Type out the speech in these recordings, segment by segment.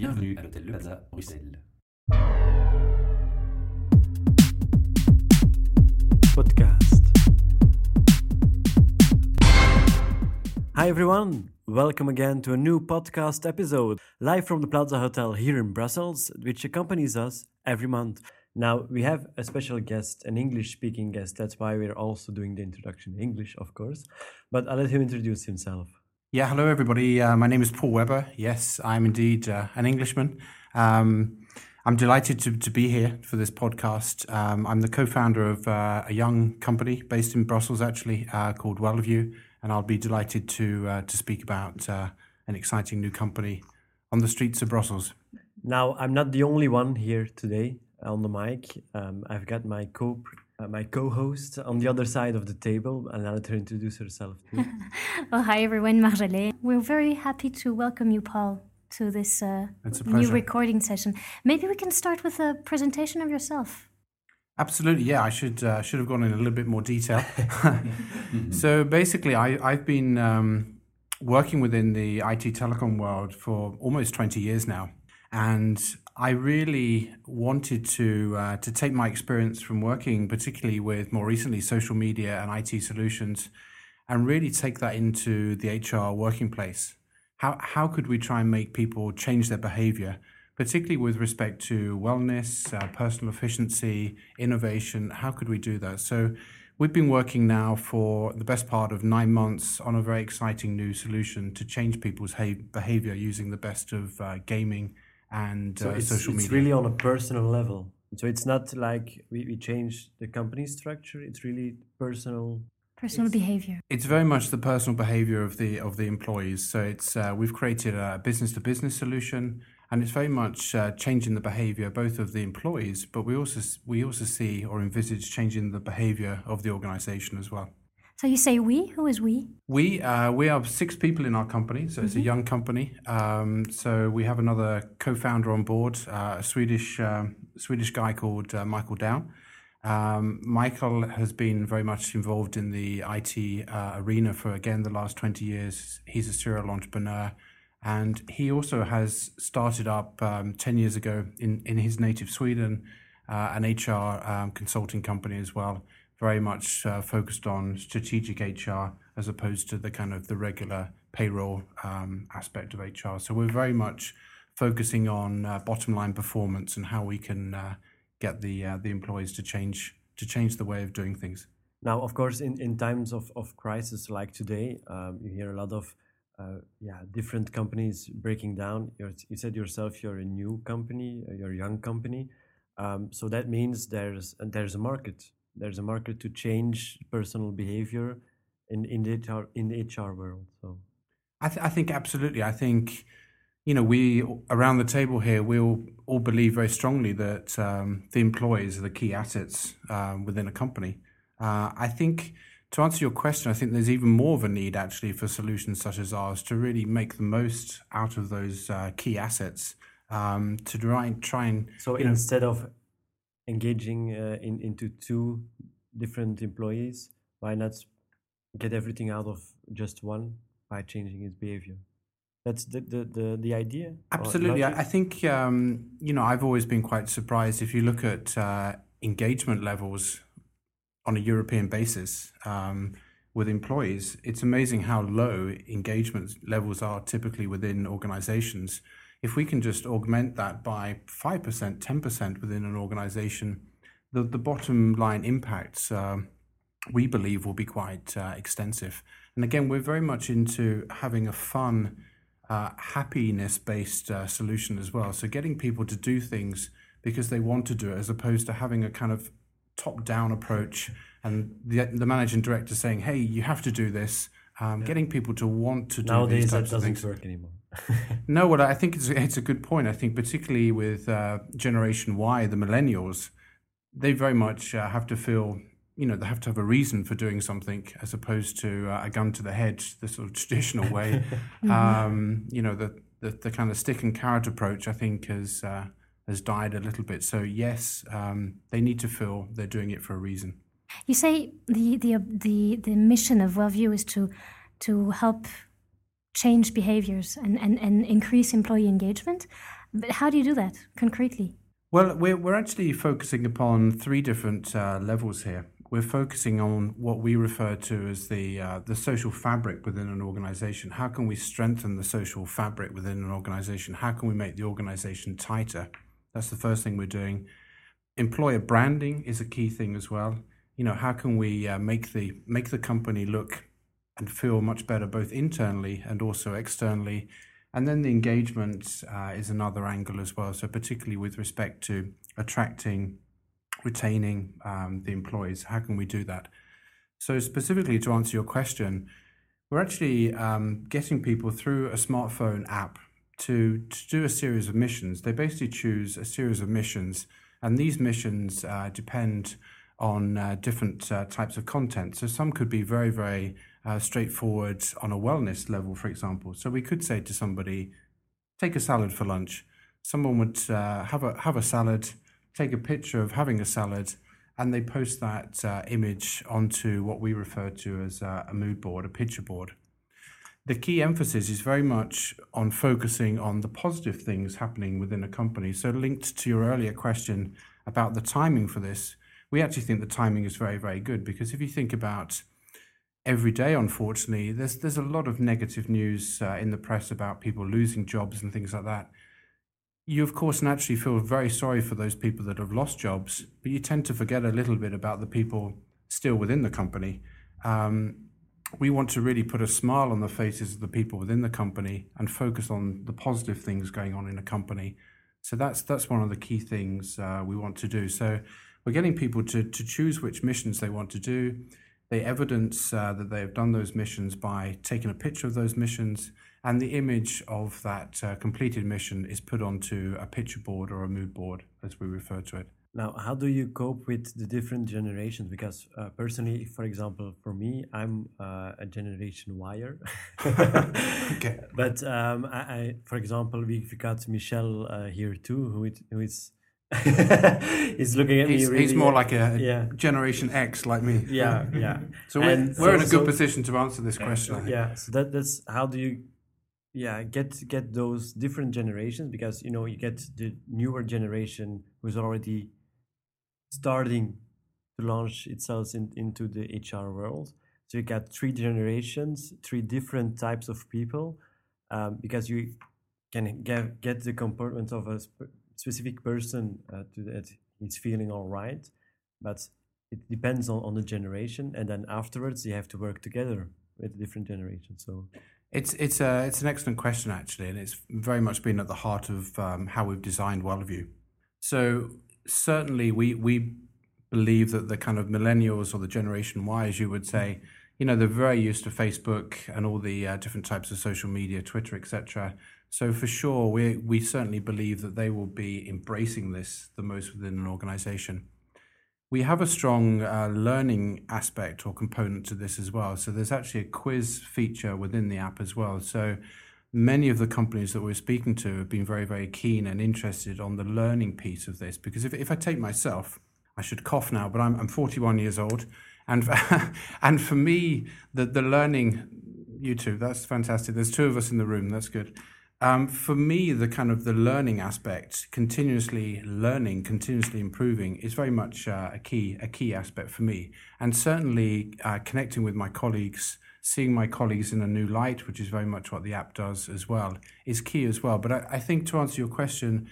Bienvenue à l'hôtel Le Plaza, Bruxelles. podcast. Hi everyone, welcome again to a new podcast episode, live from the Plaza Hotel here in Brussels, which accompanies us every month. Now, we have a special guest, an English speaking guest, that's why we're also doing the introduction in English, of course. But I'll let him introduce himself. Yeah, hello everybody. Uh, my name is Paul Webber. Yes, I'm indeed uh, an Englishman. Um, I'm delighted to, to be here for this podcast. Um, I'm the co founder of uh, a young company based in Brussels, actually, uh, called Wellevue, and I'll be delighted to, uh, to speak about uh, an exciting new company on the streets of Brussels. Now, I'm not the only one here today on the mic. Um, I've got my co uh, my co-host on the other side of the table, and I'll let her introduce herself too. Well, hi everyone, Marjolaine. We're very happy to welcome you, Paul, to this uh, new recording session. Maybe we can start with a presentation of yourself. Absolutely, yeah. I should uh, should have gone in a little bit more detail. so basically, I I've been um, working within the IT telecom world for almost twenty years now, and I really wanted to uh, to take my experience from working, particularly with more recently social media and IT solutions, and really take that into the HR working place. How how could we try and make people change their behavior? particularly with respect to wellness, uh, personal efficiency, innovation. How could we do that? So, we've been working now for the best part of nine months on a very exciting new solution to change people's ha- behavior using the best of uh, gaming and So uh, it's, social it's media. really on a personal level. So it's not like we, we change the company structure. It's really personal. Personal behavior. it's very much the personal behavior of the of the employees. So it's uh, we've created a business to business solution, and it's very much uh, changing the behavior both of the employees, but we also we also see or envisage changing the behavior of the organization as well. So you say we? Who is we? We uh, we are six people in our company, so it's a young company. Um, so we have another co-founder on board, uh, a Swedish um, Swedish guy called uh, Michael Daun. Um, Michael has been very much involved in the IT uh, arena for again the last twenty years. He's a serial entrepreneur, and he also has started up um, ten years ago in in his native Sweden uh, an HR um, consulting company as well very much uh, focused on strategic HR as opposed to the kind of the regular payroll um, aspect of HR. So we're very much focusing on uh, bottom line performance and how we can uh, get the uh, the employees to change to change the way of doing things. Now, of course, in, in times of, of crisis like today, um, you hear a lot of uh, yeah different companies breaking down. You're, you said yourself you're a new company, uh, you're a young company. Um, so that means there's there's a market. There's a market to change personal behavior in, in the HR in the HR world. So I, th- I think absolutely. I think you know we around the table here we all, all believe very strongly that um, the employees are the key assets um, within a company. Uh, I think to answer your question, I think there's even more of a need actually for solutions such as ours to really make the most out of those uh, key assets um, to try and try and So you know, instead of engaging uh, in, into two different employees, why not get everything out of just one by changing his behavior? That's the the the, the idea. Absolutely. I. Think, um, you know, I've always been quite surprised if you look at uh, engagement levels on a European basis um, with employees, it's amazing how low engagement levels are typically within organizations. If we can just augment that by 5%, 10% within an organization, the, the bottom line impacts um, we believe will be quite uh, extensive. And again, we're very much into having a fun, uh, happiness based uh, solution as well. So getting people to do things because they want to do it, as opposed to having a kind of top down approach and the, the managing director saying, hey, you have to do this. Um, Getting people to want to do nowadays these that types of doesn't things. work anymore. No, well, I think it's it's a good point. I think particularly with uh, Generation Y, the millennials, they very much uh, have to feel, you know, they have to have a reason for doing something as opposed to uh, a gun to the head, the sort of traditional way. um, you know, the, the the kind of stick and carrot approach, I think, has uh, has died a little bit. So yes, um, they need to feel they're doing it for a reason. You say the the the the mission of Wellevue is to to help change behaviors and, and, and increase employee engagement. But how do you do that concretely? Well, we're, we're actually focusing upon three different uh, levels here. We're focusing on what we refer to as the uh, the social fabric within an organization. How can we strengthen the social fabric within an organization? How can we make the organization tighter? That's the first thing we're doing. Employer branding is a key thing as well. You know, how can we uh, make the make the company look and feel much better both internally and also externally? And then the engagement uh, is another angle as well. So particularly with respect to attracting retaining um, the employees. How can we do that? So, specifically to answer your question, we're actually um, getting people through a smartphone app to, to do a series of missions. They basically choose a series of missions, and these missions uh, depend on uh, different uh, types of content. So, some could be very, very uh, straightforward on a wellness level, for example. So, we could say to somebody, take a salad for lunch. Someone would uh, have a have a salad take a picture of having a salad, and they post that uh, image onto what we refer to as uh, a mood board, a picture board. The key emphasis is very much on focusing on the positive things happening within a company. So, linked to your earlier question about the timing for this, we actually think the timing is very, very good because if you think about every day, unfortunately, there's there's a lot of negative news uh, in the press about people losing jobs and things like that you of course naturally feel very sorry for those people that have lost jobs, but you tend to forget a little bit about the people still within the company. Um, we want to really put a smile on the faces of the people within the company and focus on the positive things going on in a company. So that's that's one of the key things uh, we want to do. So we're getting people to to choose which missions they want to do. They evidence uh, that they have done those missions by taking a picture of those missions and the image of that uh, completed mission is put onto a picture board or a mood board, as we refer to it. Now, how do you cope with the different generations? Because uh, personally, for example, for me, I'm uh, a generation wire. okay. But um, I, I, for example, we, we got Michelle uh, here too, who, it, who is he's looking at he's, me. Really, he's more like a yeah. Generation X, like me. Yeah, yeah. so we're, we're so, in a good so, position to answer this question. Yeah. So that, that's how do you yeah get get those different generations because you know you get the newer generation who's already starting to launch itself in, into the hr world so you got three generations three different types of people um, because you can get, get the comportment of a specific person uh, to that he's feeling all right but it depends on, on the generation and then afterwards you have to work together with different generations so it's it's a it's an excellent question actually, and it's very much been at the heart of um, how we've designed Wellevue. So certainly we we believe that the kind of millennials or the Generation Y, as you would say, you know, they're very used to Facebook and all the uh, different types of social media, Twitter, etc. So for sure, we we certainly believe that they will be embracing this the most within an organization we have a strong uh, learning aspect or component to this as well. So there's actually a quiz feature within the app as well. So many of the companies that we're speaking to have been very, very keen and interested on the learning piece of this. Because if, if I take myself, I should cough now, but I'm, I'm 41 years old. And, and for me, the, the learning, you two, that's fantastic. There's two of us in the room, that's good. Um, for me, the kind of the learning aspect, continuously learning, continuously improving, is very much uh, a key a key aspect for me. And certainly, uh, connecting with my colleagues, seeing my colleagues in a new light, which is very much what the app does as well, is key as well. But I, I think to answer your question,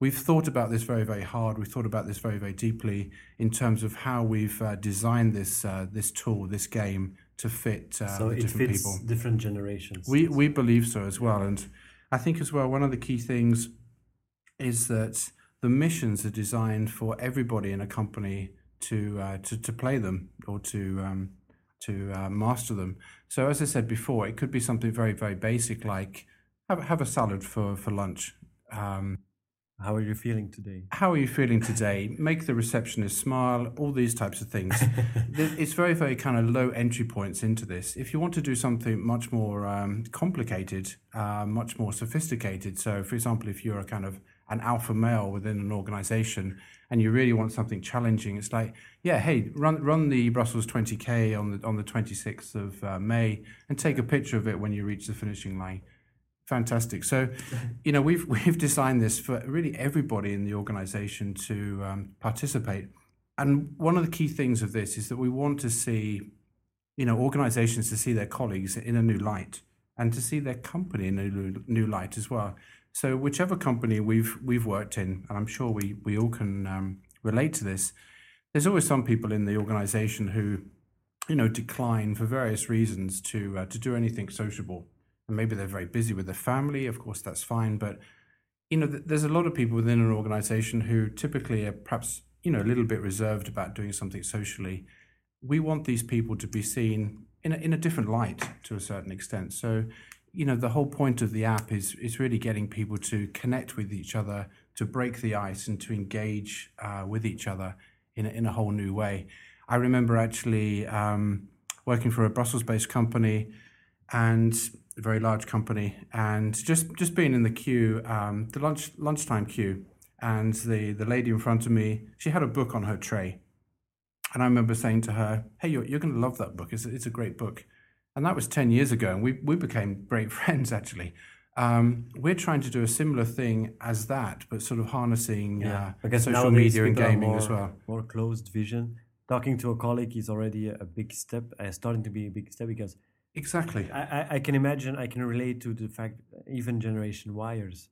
we've thought about this very very hard. We've thought about this very very deeply in terms of how we've uh, designed this uh, this tool, this game to fit uh, so different people, different generations. We we believe so as well, and I think as well, one of the key things is that the missions are designed for everybody in a company to uh, to, to play them or to um, to uh, master them. So as I said before, it could be something very very basic like have have a salad for for lunch. Um, how are you feeling today? How are you feeling today? Make the receptionist smile, all these types of things. it's very, very kind of low entry points into this. If you want to do something much more um, complicated, uh, much more sophisticated, so for example, if you're a kind of an alpha male within an organization and you really want something challenging, it's like, yeah, hey, run run the Brussels 20K on the on the 26th of uh, May and take a picture of it when you reach the finishing line Fantastic. So, you know, we've we've designed this for really everybody in the organization to um, participate. And one of the key things of this is that we want to see, you know, organizations to see their colleagues in a new light and to see their company in a new, new light as well. So, whichever company we've we've worked in, and I'm sure we we all can um, relate to this. There's always some people in the organization who, you know, decline for various reasons to uh, to do anything sociable and maybe they're very busy with their family. Of course, that's fine. But you know, th- there's a lot of people within an organization who typically are perhaps you know a little bit reserved about doing something socially. We want these people to be seen in a, in a different light to a certain extent. So, you know, the whole point of the app is is really getting people to connect with each other, to break the ice, and to engage uh, with each other in a, in a whole new way. I remember actually um, working for a Brussels-based company, and a very large company, and just just being in the queue, um, the lunch lunchtime queue, and the the lady in front of me, she had a book on her tray, and I remember saying to her, "Hey, you're you're going to love that book. It's it's a great book," and that was ten years ago, and we we became great friends actually. Um, we're trying to do a similar thing as that, but sort of harnessing yeah, uh, social media and gaming more, as well. More closed vision. Talking to a colleague is already a big step, uh, starting to be a big step because Exactly. I, I can imagine, I can relate to the fact, even Generation Wires.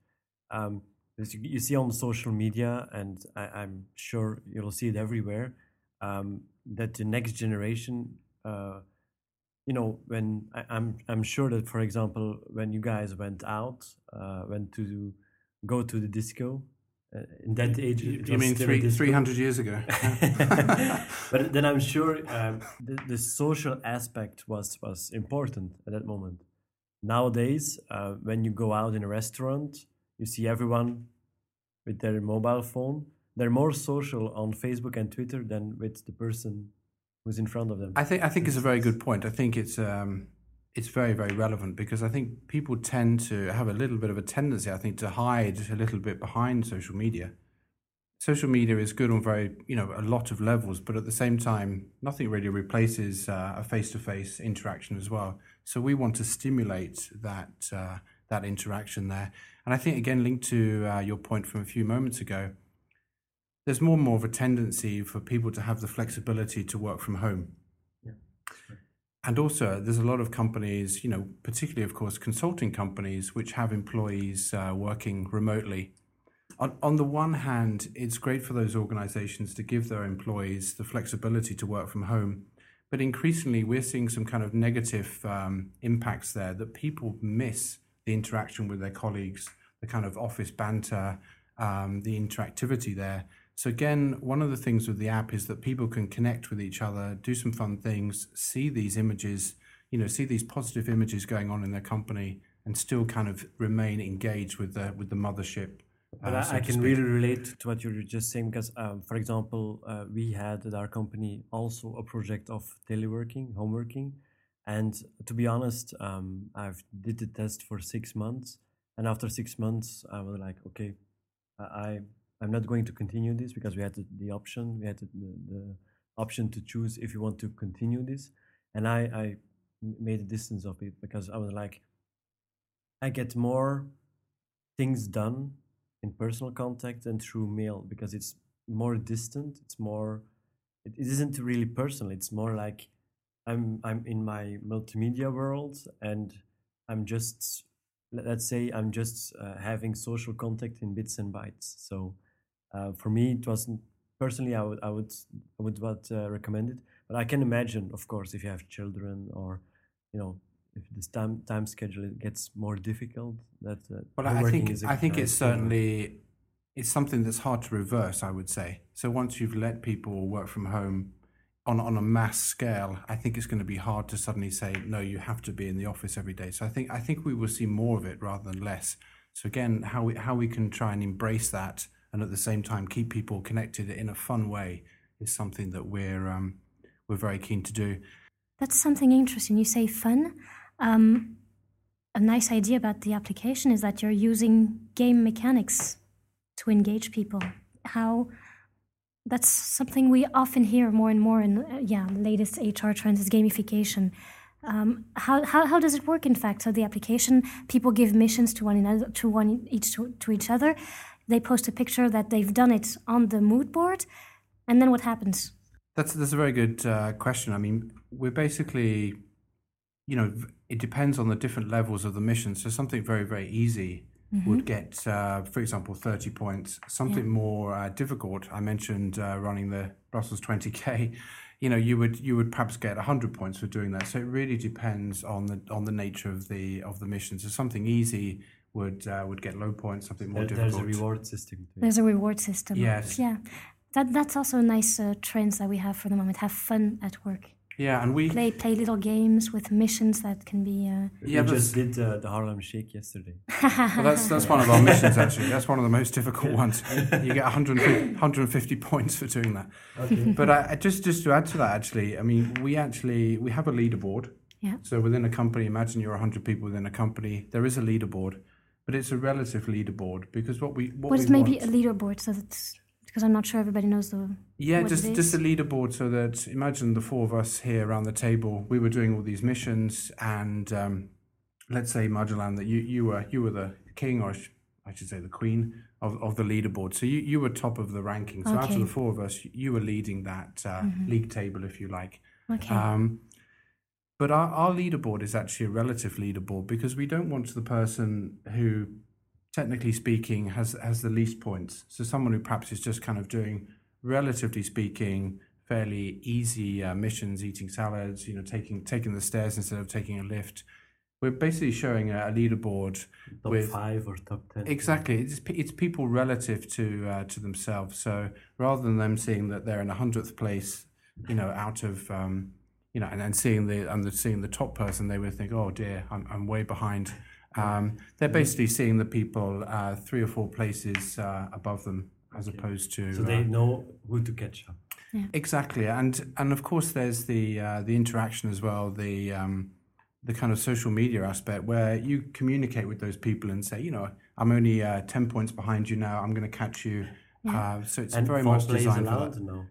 Um, you see on social media, and I, am sure you'll see it everywhere, um, that the next generation, uh, you know, when I, am I'm, I'm sure that, for example, when you guys went out, uh, went to go to the disco, uh, in that age. You mean three, 300 years ago? but then I'm sure um, the, the, social aspect was, was important at that moment. Nowadays, uh, when you go out in a restaurant, you see everyone with their mobile phone. They're more social on Facebook and Twitter than with the person who's in front of them. I think I think it's a very good point. I think it's um, it's very very relevant because I think people tend to have a little bit of a tendency, I think, to hide a little bit behind social media. Social media is good on very you know a lot of levels, but at the same time, nothing really replaces uh, a face to face interaction as well. So we want to stimulate that uh, that interaction there, and I think again linked to uh, your point from a few moments ago. There's more and more of a tendency for people to have the flexibility to work from home and also, there's a lot of companies, you know, particularly, of course, consulting companies, which have employees uh, working remotely. On, on the one hand, it's great for those organizations to give their employees the flexibility to work from home. But increasingly, we're seeing some kind of negative um, impacts there that people miss the interaction with their colleagues, the kind of office banter, um, the interactivity there. So again, one of the things with the app is that people can connect with each other, do some fun things, see these images, you know, see these positive images going on in their company, and still kind of remain engaged with the with the mothership. But uh, I, I can really relate to what you were just saying because, um, for example, uh, we had at our company also a project of teleworking, homeworking, and to be honest, um, I've did the test for six months, and after six months, I was like, okay, I I'm not going to continue this because we had the, option, we had the, the, option to choose if you want to continue this. And I, I made a distance of it because I was like, I get more things done in personal contact than through mail because it's more distant. It's more, it isn't really personal. It's more like I'm, I'm in my multimedia world and I'm just, let's say I'm just uh, having social contact in bits and bytes. So uh, for me, it wasn't personally. I would I would I would not uh, recommend it. But I can imagine, of course, if you have children or you know if this time time schedule gets more difficult, that uh, well, I think I think it's certainly it's something that's hard to reverse. I would say. So once you've let people work from home on on a mass scale, I think it's going to be hard to suddenly say no. You have to be in the office every day. So I think I think we will see more of it rather than less. So again, how we how we can try and embrace that and at the same time keep people connected in a fun way is something that we're um, we're very keen to do. That's something interesting. You say fun. Um, a nice idea about the application is that you're using game mechanics to engage people. How that's something we often hear more and more in uh, yeah latest HR trends is gamification. Um, how, how, how does it work? In fact, so the application people give missions to one another, to one each to, to each other. They post a picture that they've done it on the mood board, and then what happens? That's that's a very good uh, question. I mean, we're basically, you know, it depends on the different levels of the mission. So something very very easy would get, uh, for example, thirty points. Something more uh, difficult. I mentioned uh, running the Brussels twenty k. You know, you would you would perhaps get hundred points for doing that. So it really depends on the on the nature of the of the mission. So something easy would uh, would get low points. Something more There- there's a reward system. To. There's a reward system. Yes. Yeah. That, that's also a nice uh, trend that we have for the moment. Have fun at work. yeah, and we Play play little games with missions that can be. Uh, Yeah, we just did uh, the Harlem Shake yesterday. Well, that's that's one of our missions actually. That's one of the most difficult ones. You get 150, 150 points for doing that. Okay. But I, I just just to add to that, actually, I mean, we actually we have a leaderboard. Yeah. So within a company, imagine you're 100 people within a company. There is a leaderboard, but it's a relative leaderboard because what we what what we is maybe want, a leaderboard? So that's because I'm not sure everybody knows the. yeah, just just a leaderboard so that imagine the four of us here around the table. We were doing all these missions, and um, let's say Marjolaine that you you were you were the king, or I should say the queen of, of the leaderboard. So you, you were top of the ranking. So out of Mm-hmm. the four of us, you were leading that uh, league table, if you like. Okay. Um, but our, our leaderboard is actually a relative leaderboard because we don't want the person who, technically speaking, has has the least points. So someone who perhaps is just kind of doing, relatively speaking, fairly easy uh, missions, eating salads, you know, taking taking the stairs instead of taking a lift. We're basically showing a, a leaderboard Top with five or top ten. Exactly, it's it's people relative to uh, to themselves. So rather than them seeing that they're in a hundredth place, you know, out of um, you know, and, and seeing the and the, seeing the top person, they would think, oh dear, I'm I'm way behind. Um, they're basically seeing the people uh, three or four places uh, above them, as opposed to So uh, they know who to catch up. Exactly, and and of course there's the uh, the interaction as well, the um, the kind of social media aspect where you communicate with those people and say, you know, I'm only uh, ten points behind you now. I'm going to catch you. Uh, so it's And very much designed for that. now.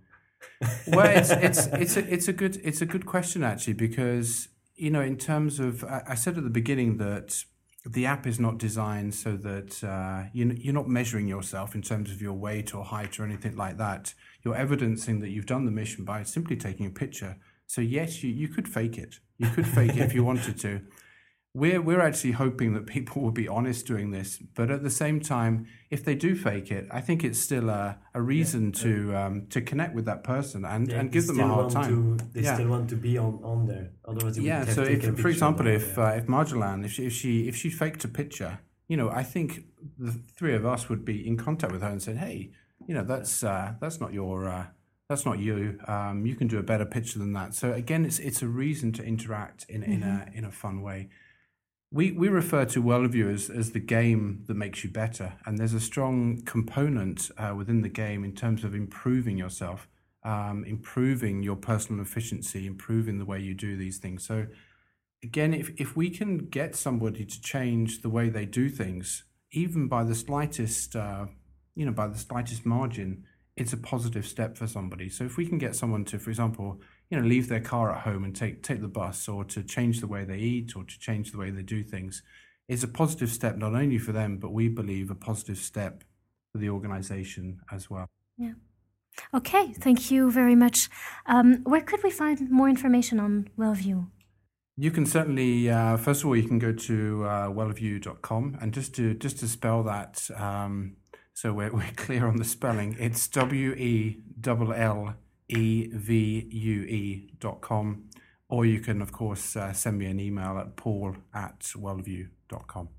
Well, it's it's it's a it's a good it's a good question actually because you know in terms of I, I said at the beginning that the app is not designed so that uh, you you're not measuring yourself in terms of your weight or height or anything like that. You're evidencing that you've done the mission by simply taking a picture. So yes, you, you could fake it. You could fake it if you wanted to. We're we're actually hoping that people will be honest doing this, but at the same time, if they do fake it, I think it's still a, a reason to um, to connect with that person and, They- and give them a hard time. To, they Yeah. still want to be on, on there. Otherwise, Yeah. So if, for example, if yeah. uh, if Marjolaine, if she if she if she faked a picture, you know, I think the three of us would be in contact with her and said, hey, you know, that's uh, that's not your. Uh, that's not you. Um, you can do a better picture than that. So again, it's it's a reason to interact in in a in a fun way. We we refer to Wellevue as as the game that makes you better, and there's a strong component uh, within the game in terms of improving yourself, um, improving your personal efficiency, improving the way you do these things. So again, if if we can get somebody to change the way they do things, even by the slightest, uh, you know, by the slightest margin, it's a positive step for somebody. So if we can get someone to, for example, you know, leave their car at home and take take the bus, or to change the way they eat, or to change the way they do things, is a positive step not only for them, but we believe a positive step for the organisation as well. Yeah. Okay, thank you very much. Um, where could we find more information on Wellevue? You can certainly, uh, first of all, you can go to uh, wellevue.com and just to just to spell that, um, so we're, we're clear on the spelling. It's W E L L E V U E dot com, or you can of course uh, send me an email at paul at wellevue.com.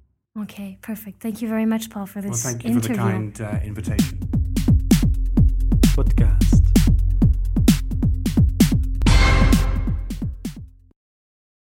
Okay, perfect. Thank you very much, Paul, for this Well, thank you interview. for the kind uh, invitation.